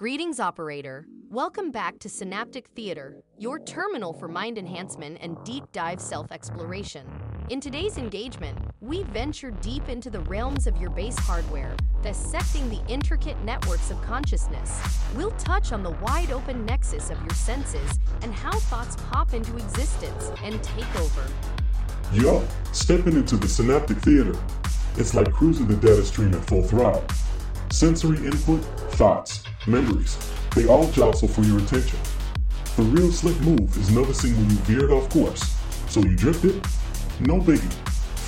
Greetings, operator. Welcome back to Synaptic Theater, your terminal for mind enhancement and deep dive self exploration. In today's engagement, we venture deep into the realms of your base hardware, dissecting the intricate networks of consciousness. We'll touch on the wide open nexus of your senses and how thoughts pop into existence and take over. Yup, stepping into the synaptic theater. It's like cruising the data stream at full throttle. Sensory input, thoughts, memories, they all jostle for your attention. The real slick move is noticing when you veered off course. So you drifted? No biggie.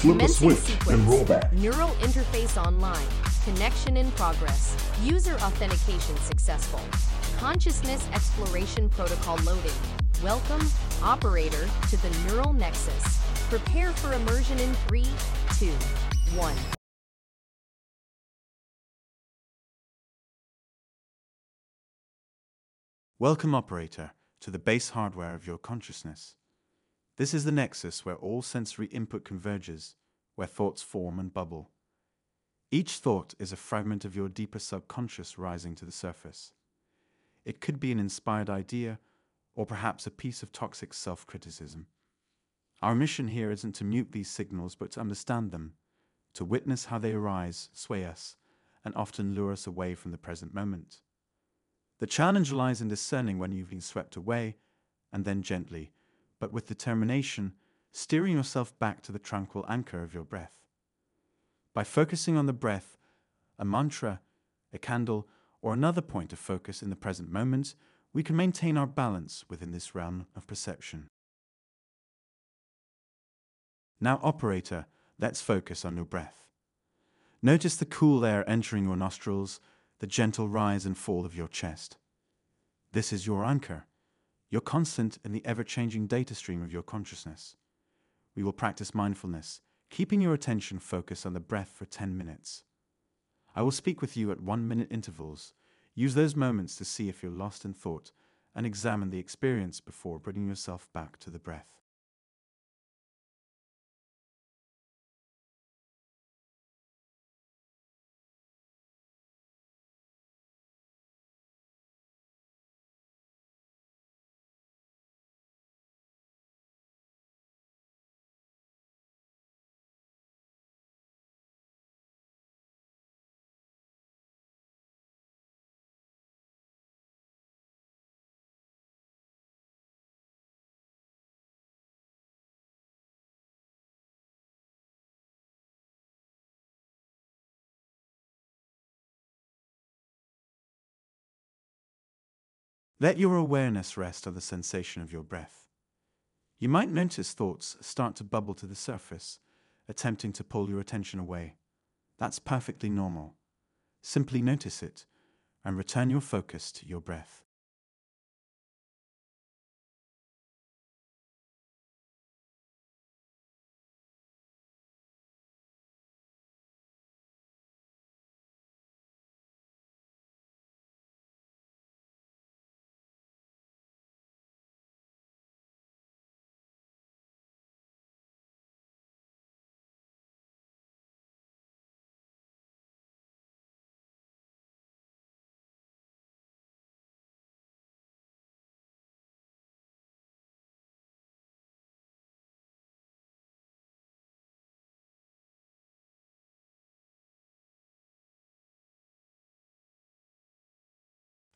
Flip a switch sequence. and roll back. Neural interface online. Connection in progress. User authentication successful. Consciousness exploration protocol loading. Welcome, operator, to the neural nexus. Prepare for immersion in three, two, one. Welcome, operator, to the base hardware of your consciousness. This is the nexus where all sensory input converges, where thoughts form and bubble. Each thought is a fragment of your deeper subconscious rising to the surface. It could be an inspired idea, or perhaps a piece of toxic self criticism. Our mission here isn't to mute these signals, but to understand them, to witness how they arise, sway us, and often lure us away from the present moment. The challenge lies in discerning when you've been swept away, and then gently, but with determination, steering yourself back to the tranquil anchor of your breath. By focusing on the breath, a mantra, a candle, or another point of focus in the present moment, we can maintain our balance within this realm of perception. Now, operator, let's focus on your breath. Notice the cool air entering your nostrils, the gentle rise and fall of your chest. This is your anchor, your constant in the ever changing data stream of your consciousness. We will practice mindfulness, keeping your attention focused on the breath for 10 minutes. I will speak with you at one minute intervals. Use those moments to see if you're lost in thought and examine the experience before bringing yourself back to the breath. Let your awareness rest on the sensation of your breath. You might notice thoughts start to bubble to the surface, attempting to pull your attention away. That's perfectly normal. Simply notice it and return your focus to your breath.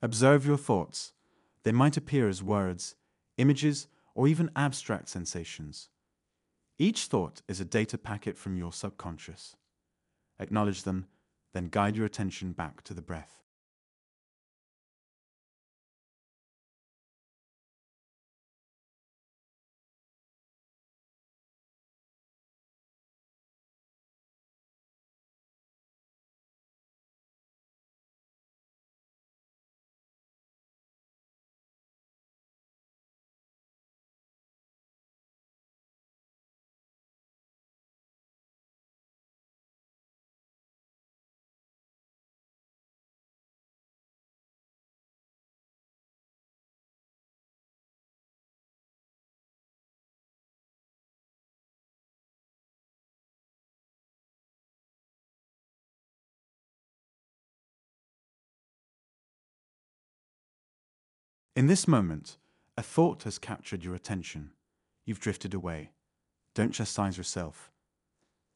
Observe your thoughts. They might appear as words, images, or even abstract sensations. Each thought is a data packet from your subconscious. Acknowledge them, then guide your attention back to the breath. In this moment, a thought has captured your attention. You've drifted away. Don't chastise yourself.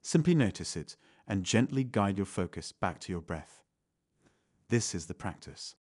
Simply notice it and gently guide your focus back to your breath. This is the practice.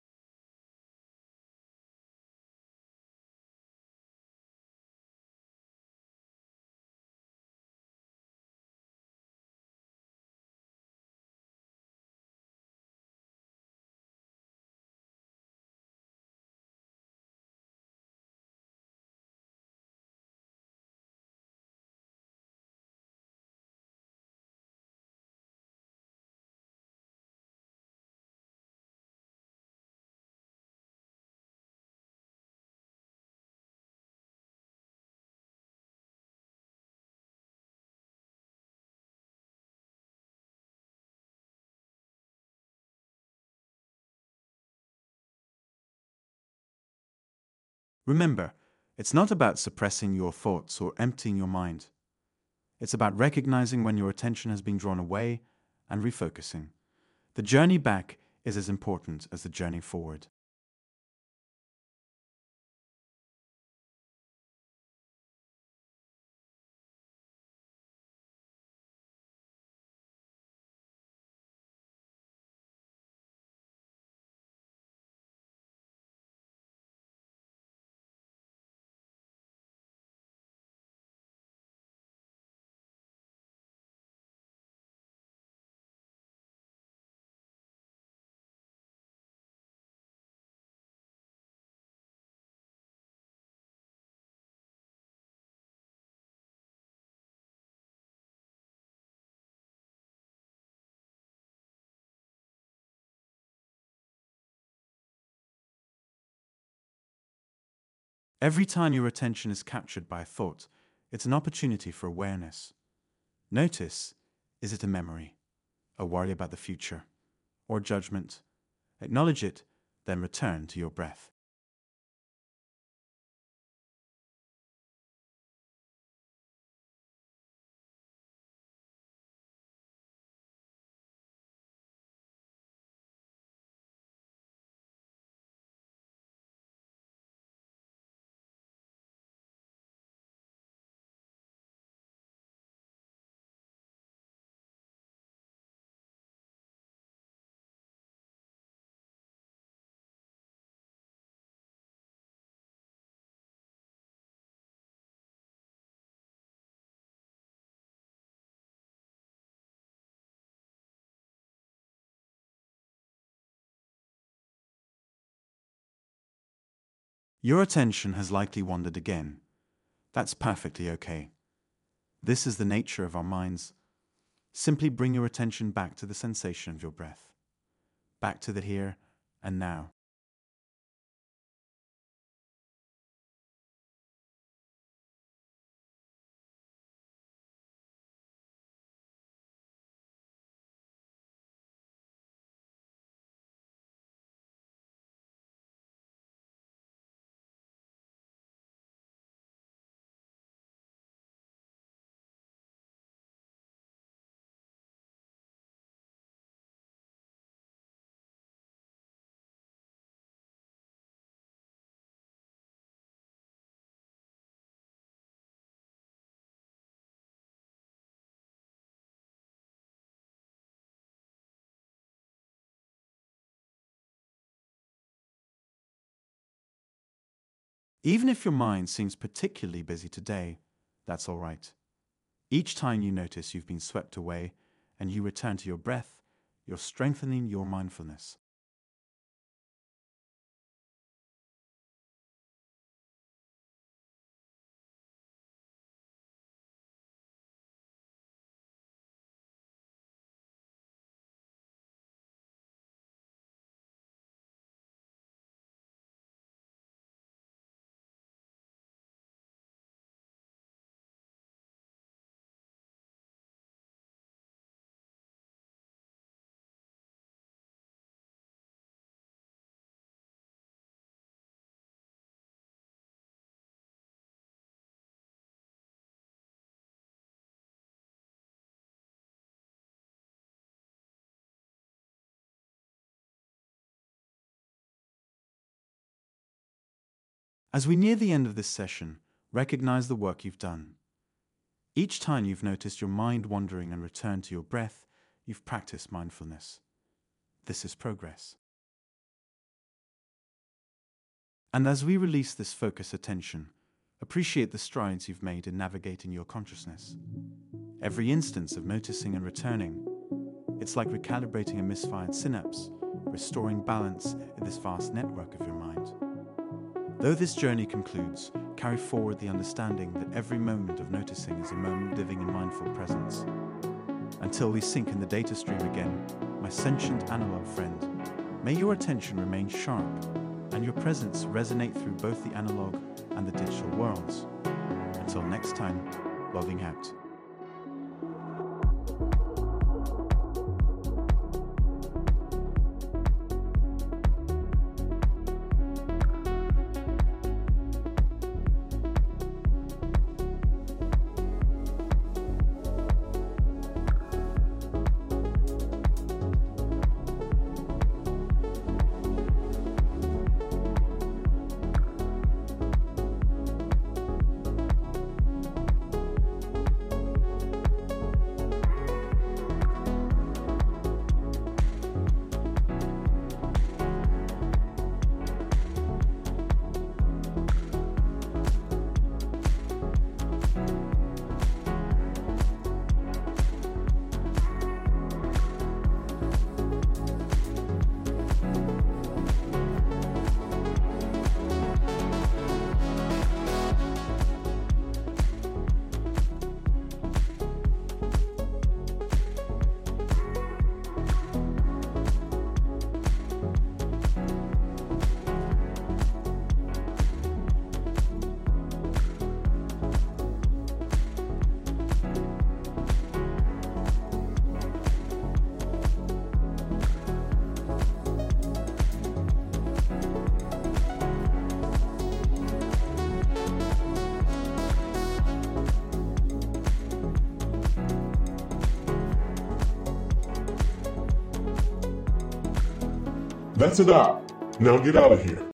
Remember, it's not about suppressing your thoughts or emptying your mind. It's about recognizing when your attention has been drawn away and refocusing. The journey back is as important as the journey forward. Every time your attention is captured by a thought, it's an opportunity for awareness. Notice is it a memory, a worry about the future, or judgment? Acknowledge it, then return to your breath. Your attention has likely wandered again. That's perfectly okay. This is the nature of our minds. Simply bring your attention back to the sensation of your breath, back to the here and now. Even if your mind seems particularly busy today, that's all right. Each time you notice you've been swept away and you return to your breath, you're strengthening your mindfulness. As we near the end of this session, recognize the work you've done. Each time you've noticed your mind wandering and returned to your breath, you've practiced mindfulness. This is progress. And as we release this focus attention, appreciate the strides you've made in navigating your consciousness. Every instance of noticing and returning, it's like recalibrating a misfired synapse, restoring balance in this vast network of your mind. Though this journey concludes, carry forward the understanding that every moment of noticing is a moment living in mindful presence. Until we sink in the data stream again, my sentient analog friend, may your attention remain sharp and your presence resonate through both the analog and the digital worlds. Until next time, logging out. That's it. Now get out of here.